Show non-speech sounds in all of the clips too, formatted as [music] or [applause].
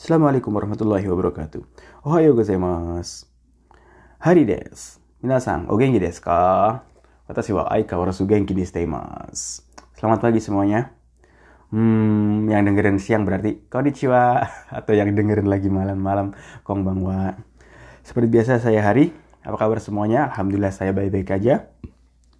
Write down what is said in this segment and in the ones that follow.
Assalamualaikum warahmatullahi wabarakatuh. Ohayo gozaimasu. Hari desu. Minasan, o genki desu ka? Watashi wa aikawarazu genki shiteimasu. Selamat pagi semuanya. Hmm, yang dengerin siang berarti konnichiwa [laughs] atau yang dengerin lagi malam-malam konbanwa. Seperti biasa saya Hari. Apa kabar semuanya? Alhamdulillah saya baik-baik aja.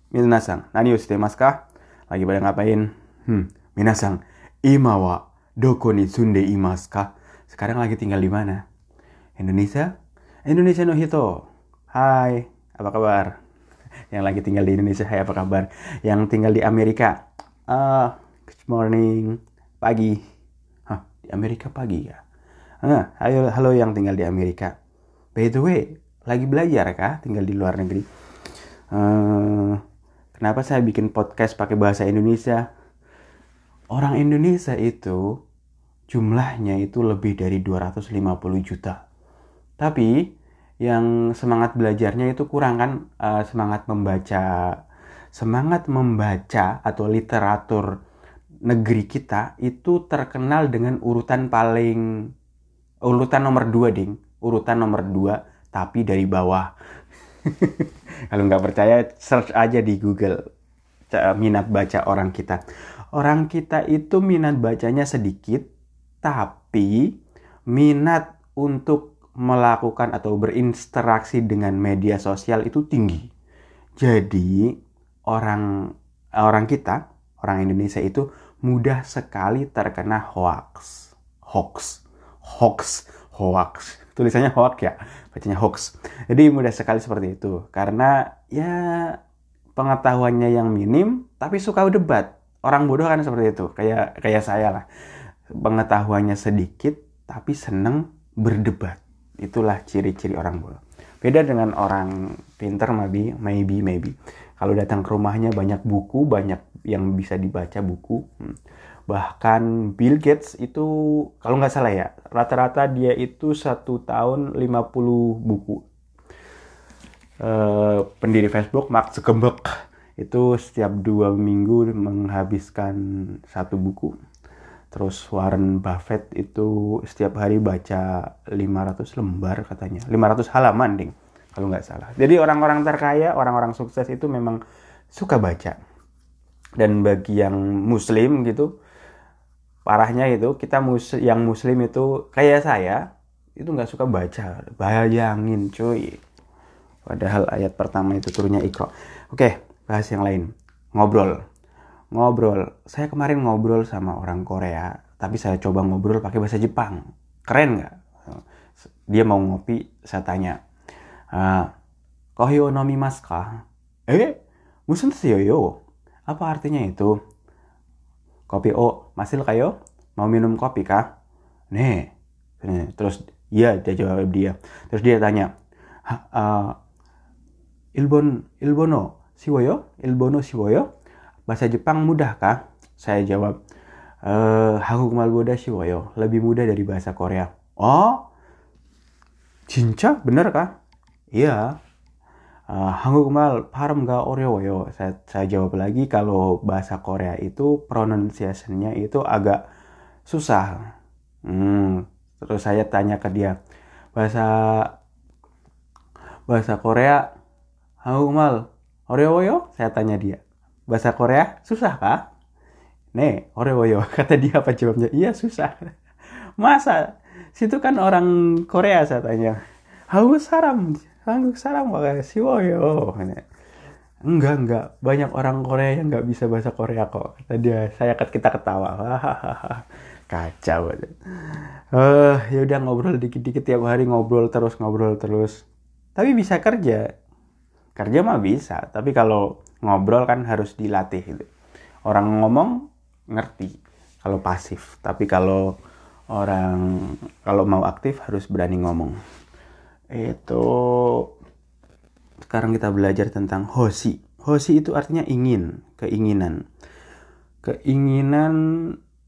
Minasan, nani shiteimasu ka? Lagi pada ngapain? Hmm, minasan, ima wa doko ni sunde imasu ka? Sekarang lagi tinggal di mana? Indonesia? Indonesia no hito. Hai, apa kabar? [laughs] Yang lagi tinggal di Indonesia, hai apa kabar? Yang tinggal di Amerika? Ah, good morning. Pagi. Hah, di Amerika pagi ya? Ah, halo, halo yang tinggal di Amerika. By the way, lagi belajar kah tinggal di luar negeri? Uh, kenapa saya bikin podcast pakai bahasa Indonesia? Orang Indonesia itu jumlahnya itu lebih dari 250 juta. Tapi yang semangat belajarnya itu kurang kan uh, semangat membaca semangat membaca atau literatur negeri kita itu terkenal dengan urutan paling urutan nomor dua ding. Urutan nomor dua tapi dari bawah. [laughs] Kalau nggak percaya search aja di Google minat baca orang kita. Orang kita itu minat bacanya sedikit tapi minat untuk melakukan atau berinteraksi dengan media sosial itu tinggi. Jadi orang orang kita, orang Indonesia itu mudah sekali terkena hoax. Hoax. Hoax, hoax. Tulisannya hoax ya, bacanya hoax. Jadi mudah sekali seperti itu karena ya pengetahuannya yang minim tapi suka debat. Orang bodoh kan seperti itu, kayak kayak saya lah pengetahuannya sedikit tapi seneng berdebat. Itulah ciri-ciri orang bodoh. Beda dengan orang pinter maybe, maybe, maybe. Kalau datang ke rumahnya banyak buku, banyak yang bisa dibaca buku. Hmm. Bahkan Bill Gates itu, kalau nggak salah ya, rata-rata dia itu satu tahun 50 buku. Uh, pendiri Facebook, Mark Zuckerberg, itu setiap dua minggu menghabiskan satu buku Terus Warren Buffett itu setiap hari baca 500 lembar katanya. 500 halaman ding kalau nggak salah. Jadi orang-orang terkaya, orang-orang sukses itu memang suka baca. Dan bagi yang muslim gitu, parahnya itu kita mus yang muslim itu kayak saya itu nggak suka baca. Bayangin cuy. Padahal ayat pertama itu turunnya ikro. Oke, bahas yang lain. Ngobrol ngobrol. Saya kemarin ngobrol sama orang Korea, tapi saya coba ngobrol pakai bahasa Jepang. Keren nggak? Dia mau ngopi, saya tanya. Uh, Kohyo nomimasu ka? Eh, musun yo. Apa artinya itu? Kopi o, masil kayo? Mau minum kopi kah? Nih. Terus iya dia jawab dia. Terus dia tanya, uh, Ilbon, Ilbono, siwoyo? Ilbono siwoyo? Bahasa Jepang mudah kah? Saya jawab, eh, Hangukmal Boda Shiwoyo, lebih mudah dari bahasa Korea. Oh, cinca bener kah? Iya. Uh, Hangukmal parem ga orewoyo. Saya, saya jawab lagi kalau bahasa Korea itu pronunciation-nya itu agak susah. Hmm, terus saya tanya ke dia, bahasa bahasa Korea Hangukmal orewoyo? Saya tanya dia bahasa Korea susah kah? Nih, orewoyo. [laughs] Kata dia apa jawabnya? Iya susah. [laughs] Masa? Situ kan orang Korea saya tanya. Hau saram. Hau saram siwoyo. Enggak, enggak. Banyak orang Korea yang nggak bisa bahasa Korea kok. Kata dia, saya kita ketawa. [laughs] Kacau. Eh, uh, ya udah ngobrol dikit-dikit tiap hari ngobrol terus ngobrol terus. Tapi bisa kerja. Kerja mah bisa, tapi kalau ngobrol kan harus dilatih gitu. Orang ngomong ngerti kalau pasif, tapi kalau orang kalau mau aktif harus berani ngomong. Itu sekarang kita belajar tentang hoshi. Hoshi itu artinya ingin, keinginan. Keinginan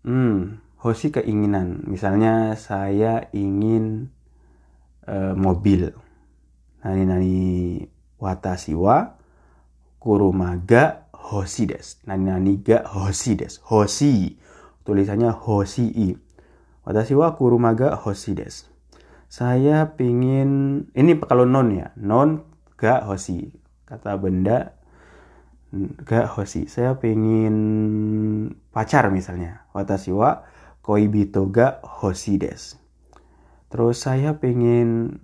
hmm, hoshi keinginan. Misalnya saya ingin uh, mobil. Nani nani watashi wa kurumaga hoshi des. Nani nani ga hoshi des. Hoshi. Tulisannya hoshi i. Watashi wa kuruma ga hoshi desu. Saya pingin ini kalau non ya, non ga hoshi. Kata benda ga hoshi. Saya pingin pacar misalnya. Watashi wa koibito ga hoshi desu. Terus saya pengen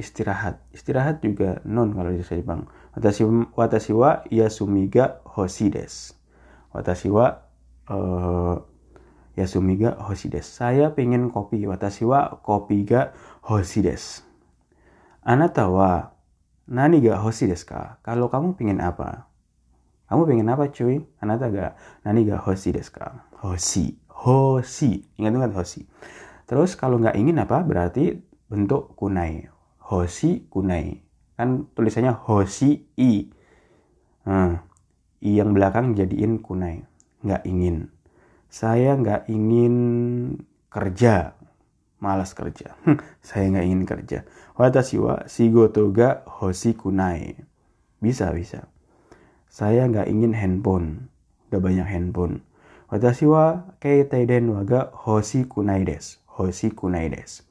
istirahat. Istirahat juga non kalau di Jepang. Watashi, watashi wa yasumi ga hoshi desu. Watashi wa uh, yasumi ga hoshi desu. Saya pengen kopi. Watashi wa kopi ga hoshi desu. Anata wa nani ga hoshi desu ka? Kalau kamu pengen apa? Kamu pengen apa cuy? Anata ga nani ga hoshi desu ka? Hoshi. Hoshi. Ingat-ingat hoshi. Terus kalau nggak ingin apa? Berarti bentuk kunai. Hoshi kunai. Kan tulisannya hoshi i. Nah, i yang belakang jadiin kunai. Nggak ingin. Saya nggak ingin kerja. Malas kerja. Saya nggak ingin kerja. Watashi wa shigoto ga hoshi kunai. Bisa, bisa. Saya nggak ingin handphone. Nggak banyak handphone. Watashi wa keitai denwa ga hoshi kunai desu. Hoshi kunai desu.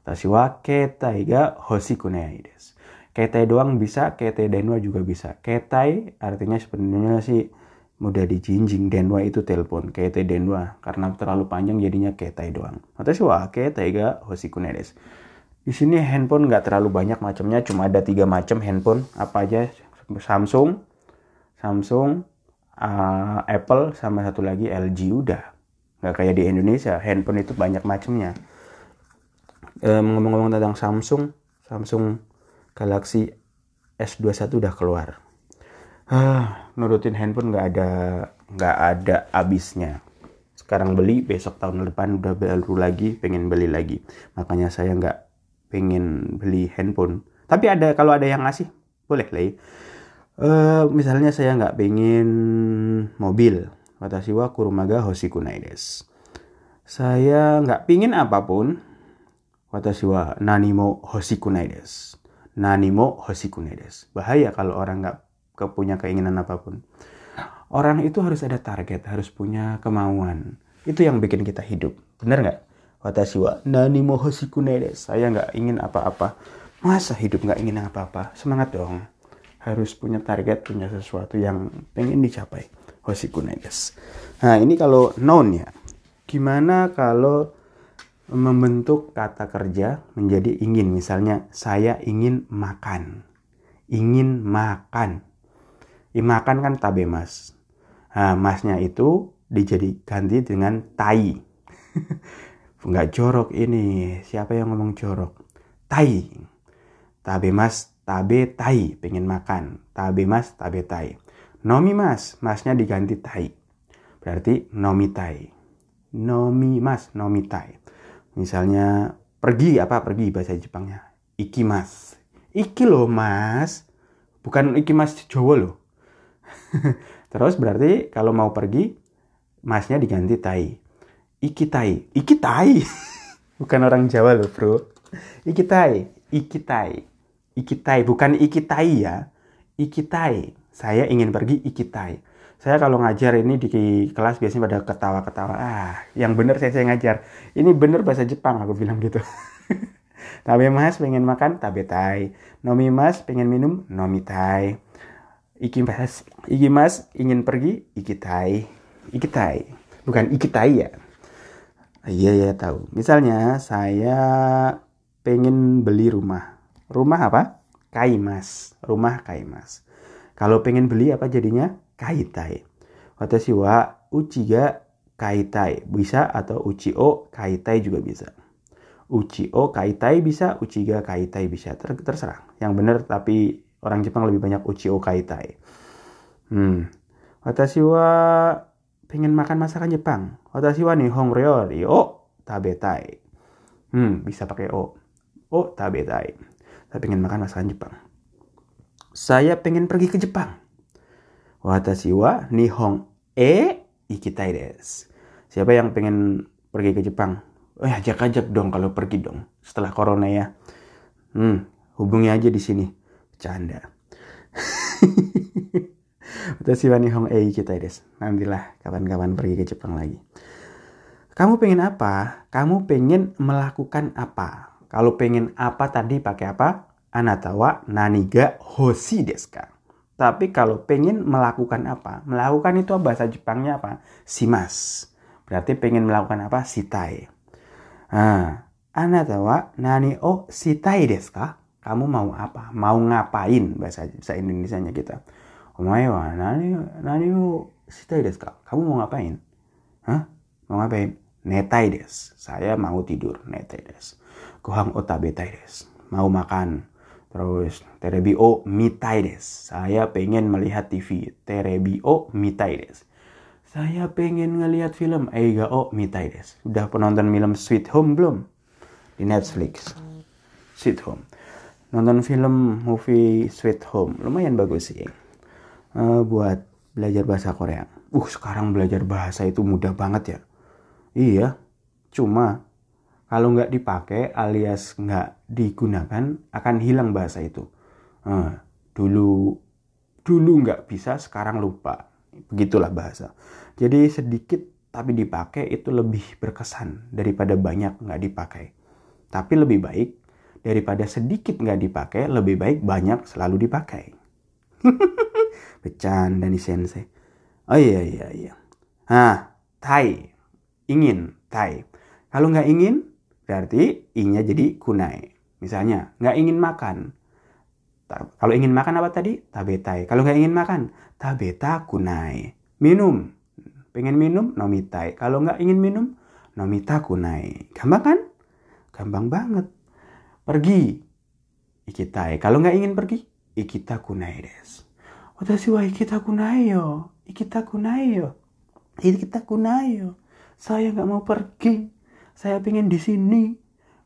Watashi wa ketai ga hoshi kunai desu. Ketai doang bisa, ketai denwa juga bisa. Ketai artinya sebenarnya sih mudah dijinjing. Denwa itu telepon. Ketai denwa karena terlalu panjang jadinya ketai doang. Watashi wa ketai ga hoshi kunai desu. Di sini handphone nggak terlalu banyak macamnya, cuma ada tiga macam handphone. Apa aja? Samsung, Samsung, uh, Apple, sama satu lagi LG udah nggak kayak di Indonesia handphone itu banyak macamnya ngomong-ngomong tentang Samsung Samsung Galaxy S21 udah keluar ah, nurutin handphone nggak ada nggak ada habisnya sekarang beli besok tahun depan udah baru lagi pengen beli lagi makanya saya nggak pengen beli handphone tapi ada kalau ada yang ngasih boleh lah. Uh, misalnya saya nggak pengen mobil Watashi wa kurumaga hoshikunai desu. Saya nggak pingin apa pun. Watashi wa nanimo hoshikunai desu. Hoshikunai desu. Bahaya kalau orang nggak punya keinginan apa pun. Orang itu harus ada target, harus punya kemauan. Itu yang bikin kita hidup. Bener nggak? Watashi wa nanimo hoshikunai desu. Saya nggak ingin apa-apa. Masa hidup nggak ingin apa-apa? Semangat dong. Harus punya target, punya sesuatu yang pengen dicapai. Hoshikunai desu. Nah ini kalau noun ya. Gimana kalau membentuk kata kerja menjadi ingin. Misalnya saya ingin makan. Ingin makan. I makan kan tabe mas. Nah, masnya itu dijadi ganti dengan tai. [laughs] Enggak jorok ini. Siapa yang ngomong jorok? Tai. Tabe mas, tabe tai. Pengen makan. Tabe mas, tabe tai. Nomi mas, masnya diganti tai. Berarti nomi tai. Nomi mas, nomi tai. Misalnya pergi apa pergi bahasa Jepangnya? Iki mas. Iki loh mas. Bukan iki mas Jawa loh. [laughs] Terus berarti kalau mau pergi masnya diganti tai. Iki tai. Iki tai. [laughs] Bukan orang Jawa loh bro. Iki tai. Iki tai. Iki tai. Bukan iki tai ya. Iki tai saya ingin pergi ikitai. Saya kalau ngajar ini di kelas biasanya pada ketawa-ketawa. Ah, yang bener saya, saya ngajar. Ini bener bahasa Jepang aku bilang gitu. [laughs] tabe mas pengen makan tabe tai. Nomi mas pengen minum nomi tai. Iki mas, iki mas ingin pergi ikitai. Ikitai. Bukan ikitai ya. Iya ya tahu. Misalnya saya pengen beli rumah. Rumah apa? Kaimas. Rumah kaimas. Kalau pengen beli apa jadinya? Kaitai. Watashi wa uchi ga kaitai. Bisa atau uchi o kaitai juga bisa. Uchi o kaitai bisa, uchi ga kaitai bisa. Ter terserah. Yang benar tapi orang Jepang lebih banyak uchi o kaitai. Hmm. Watashi wa pengen makan masakan Jepang. Watashi wa nihon ryori o tabetai. Hmm, bisa pakai o. O tabetai. Saya pengen makan masakan Jepang saya pengen pergi ke Jepang. Watashi wa nihon e ikitai desu. Siapa yang pengen pergi ke Jepang? Oh ya, ajak-ajak dong kalau pergi dong. Setelah corona ya. Hmm, hubungi aja di sini. Canda. [laughs] Watashi wa nihon e ikitai desu. Nantilah kapan-kapan pergi ke Jepang lagi. Kamu pengen apa? Kamu pengen melakukan apa? Kalau pengen apa tadi pakai apa? Anatawa naniga hoshi desu ka? Tapi kalau pengen melakukan apa? Melakukan itu bahasa Jepangnya apa? Simas. Berarti pengen melakukan apa? Sitai. Nah, anatawa nani o sitai desu ka? Kamu mau apa? Mau ngapain bahasa bahasa Indonesianya kita? Omae wa nani nani o sitai desu ka? Kamu mau ngapain? Hah? Mau ngapain? Netai des. Saya mau tidur. Netai des. Gohang o tabetai des. Mau makan. Terus terebi o mitai des. Saya pengen melihat TV. Terebi o mitai des. Saya pengen ngelihat film Eiga o mitai des. Udah penonton film Sweet Home belum? Di Netflix. Sweet Home. Nonton film movie Sweet Home. Lumayan bagus sih. Uh, buat belajar bahasa Korea. Uh, sekarang belajar bahasa itu mudah banget ya Iya, cuma kalau nggak dipakai alias nggak digunakan akan hilang bahasa itu. Nah, dulu dulu nggak bisa, sekarang lupa. Begitulah bahasa. Jadi sedikit tapi dipakai itu lebih berkesan daripada banyak nggak dipakai. Tapi lebih baik daripada sedikit nggak dipakai, lebih baik banyak selalu dipakai. [laughs] Bercanda nih sensei. Oh iya iya iya. Nah, tai ingin, tai. Kalau nggak ingin, berarti i-nya jadi kunai. Misalnya, nggak ingin makan. Kalau ingin makan apa tadi? Tabetai. Kalau nggak ingin makan, tabeta kunai. Minum. Pengen minum, nomitai. Kalau nggak ingin minum, nomita kunai. Gampang kan? Gampang banget. Pergi. Ikitai. Kalau nggak ingin pergi, ikita kunai des. Watashi wa ikita kunai yo. Ikita kunai yo. Ikita kunai yo. Saya nggak mau pergi. Saya pengen di sini.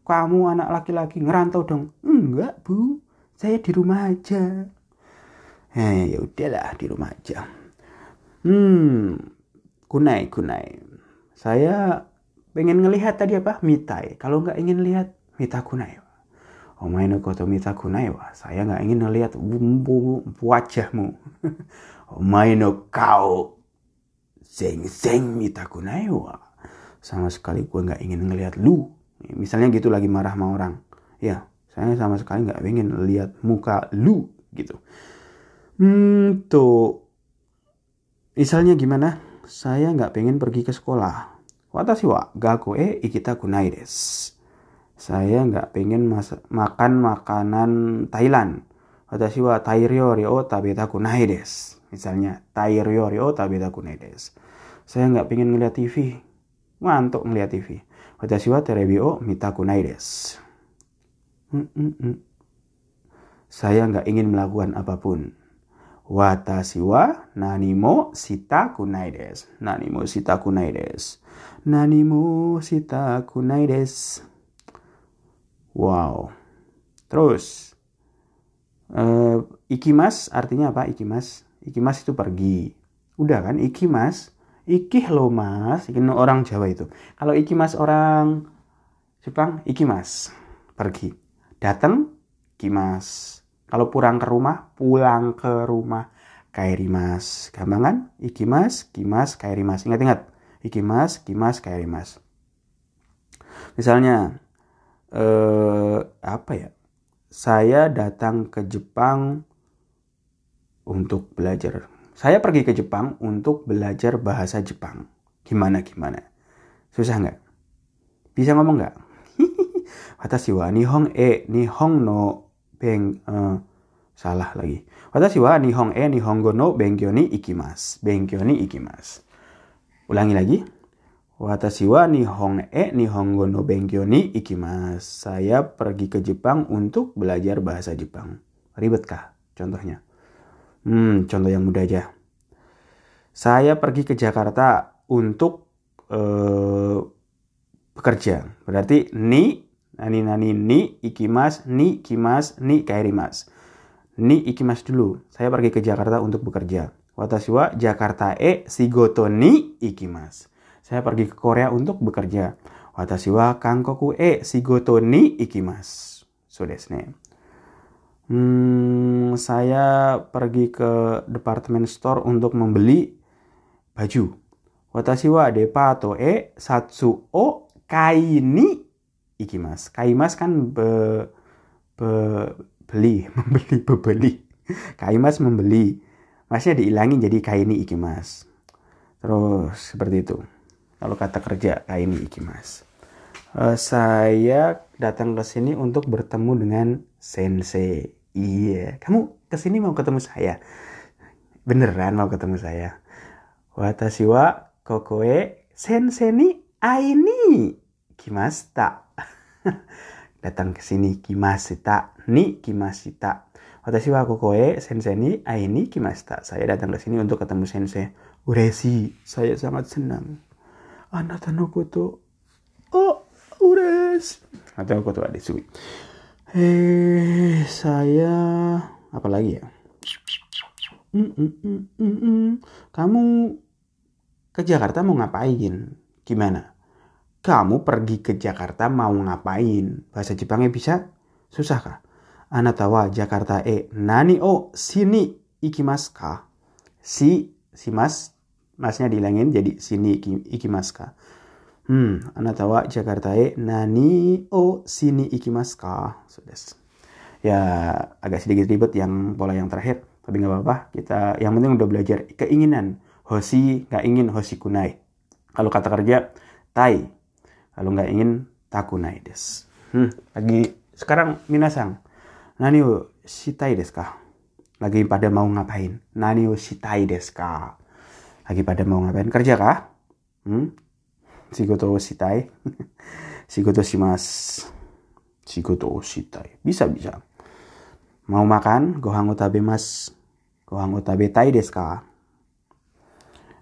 Kamu anak laki-laki ngerantau dong. Enggak, Bu. Saya di rumah aja. Eh, ya udahlah di rumah aja. Hmm, kunai, kunai. Saya pengen ngelihat tadi apa? Mitai. Kalau nggak ingin lihat, mita kunai. Omae no koto mita kunai wa. Saya nggak ingin ngelihat wajahmu. [laughs] Omae no kau. Zeng zeng mita kunai wa sama sekali gue nggak ingin ngelihat lu. Misalnya gitu lagi marah sama orang. Ya saya sama sekali nggak ingin lihat muka lu gitu. Hmm tuh. Misalnya gimana? Saya nggak pengen pergi ke sekolah. Watashi wa gaku e ikita kunai des saya nggak pengen makan makanan Thailand. Watashi wa tairyo ryo tabeta kunai des misalnya tairyo ryo tabeta kunai des saya nggak pengen ngeliat TV ngantuk ngeliat TV. Watashi wa terebi o mitakunai desu. Mm -mm -mm. Saya nggak ingin melakukan apa pun. Watashi wa nanimo sita kunai desu. Nanimo sita kunai desu. Nanimo sita kunai desu. Wow. Terus. Uh, ikimas artinya apa ikimas? Ikimas itu pergi. Udah kan ikimas Iki lo mas, iki orang Jawa itu. Kalau iki mas orang Jepang, iki mas. Pergi. Datang, kimas. Kalau pulang ke rumah, pulang ke rumah. Kairi mas. Gampang kan? Iki mas, kimas, kairi mas. Ingat-ingat. Iki mas, kimas, kairi mas. Misalnya, eh, apa ya? Saya datang ke Jepang untuk belajar saya pergi ke Jepang untuk belajar bahasa Jepang. Gimana gimana? Susah nggak? Bisa ngomong nggak? [laughs] Watashi wa nihong e nihong no beng uh, salah lagi. Watashi wa nihong e nihongo no bengyou ni ikimasu. Bengyou ni ikimasu. Ulangi lagi. Watashi wa nihong e nihongo no bengyou ni ikimasu. Saya pergi ke Jepang untuk belajar bahasa Jepang. Ribetkah contohnya? Hmm, contoh yang mudah aja. Saya pergi ke Jakarta untuk uh, bekerja. Berarti ni, nani nani ni, ikimas, ni kimas, ni kairimas. Ni ikimas dulu. Saya pergi ke Jakarta untuk bekerja. Watashi wa Jakarta e sigoto ni ikimas. Saya pergi ke Korea untuk bekerja. Watashi wa Kangkoku e sigoto ni ikimas. So desu ne. Hmm, saya pergi ke department store untuk membeli baju. Watashi wa depato e satsu o kai ni ikimas. Kaimas kan be, be, beli, [laughs] membeli, bebeli. Kaimas membeli. Masnya diilangin jadi kaini ikimas. Terus seperti itu. Kalau kata kerja kaini ikimas. Uh, saya datang ke sini untuk bertemu dengan sensei. Iya, kamu ke sini mau ketemu saya? Beneran mau ketemu saya? Watashi wa kokoe sensei ni aini kimasta. [laughs] datang ke sini kimasta ni kimasta. Watashi wa kokoe sensei ni aini kimasta. Saya datang ke sini untuk ketemu sensei. Uresi, saya sangat senang. Anak no koto. Oh, ures. Atau koto adesui. Eh, saya apa lagi ya? Mm, mm, mm, mm, mm. Kamu ke Jakarta mau ngapain? Gimana? Kamu pergi ke Jakarta mau ngapain? Bahasa Jepangnya bisa? Susah kah? Anatawa Jakarta e nani o sini ikimasu ka? Si, si mas, masnya dihilangin jadi sini ikimasu ka? Hmm, anatawa Jakarta e nani o sini ikimasu ka? Sudah. Ya agak sedikit ribet yang pola yang terakhir, tapi nggak apa-apa. Kita yang penting udah belajar keinginan. Hoshi nggak ingin hoshi kunai. Kalau kata kerja tai. Kalau nggak ingin takunai des. Hmm, lagi sekarang minasang. Nani o shitai desu ka? Lagi pada mau ngapain? Nani o shitai desu ka? Lagi pada mau ngapain? Kerja kah? Hmm? Shigoto o shitai. Shigoto shimasu. Shigoto o shitai. Bisa, bisa. Mau makan? Gohan o mas. Gohan o tabetai desu ka?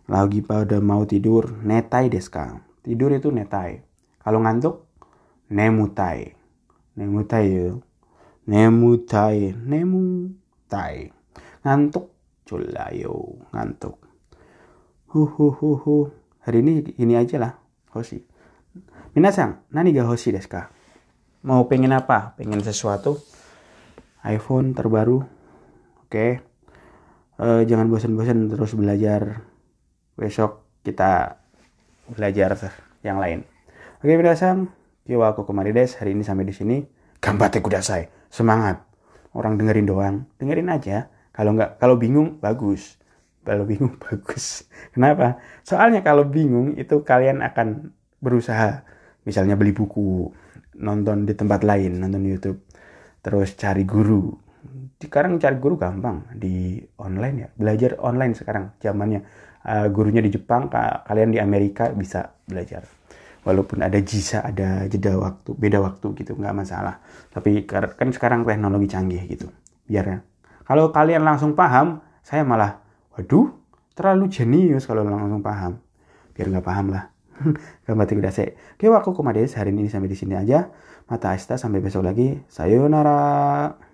Lagi pada mau tidur? Netai desu ka? Tidur itu netai. Kalau ngantuk? Nemutai. Nemutai ya. Nemutai. Nemutai. Ngantuk? Culayo. Ngantuk. Hu hu hu hu. Hari ini ini aja lah. Hoshi. Minasang, nani ga hoshi desu ka? Mau pengen apa? Pengen sesuatu? iPhone terbaru. Oke. Okay. Uh, jangan bosan-bosan terus belajar. Besok kita belajar yang lain. Oke, okay, minasang. Kiwa aku kemari des. Hari ini sampai di sini. Gambate kudasai. Semangat. Orang dengerin doang. Dengerin aja. Kalau nggak, kalau bingung bagus. Kalau bingung [laughs] bagus. Kenapa? Soalnya kalau bingung itu kalian akan berusaha. Misalnya beli buku, nonton di tempat lain, nonton YouTube terus cari guru sekarang cari guru gampang di online ya belajar online sekarang zamannya uh, gurunya di Jepang kalian di Amerika bisa belajar walaupun ada jisa ada jeda waktu beda waktu gitu nggak masalah tapi kan sekarang teknologi canggih gitu biar ya. kalau kalian langsung paham saya malah waduh terlalu jenius kalau langsung paham biar nggak paham lah [laughs] Gambar udah saya. Oke, aku komades hari ini sampai di sini aja. Mata Asta sampai besok lagi. Sayonara.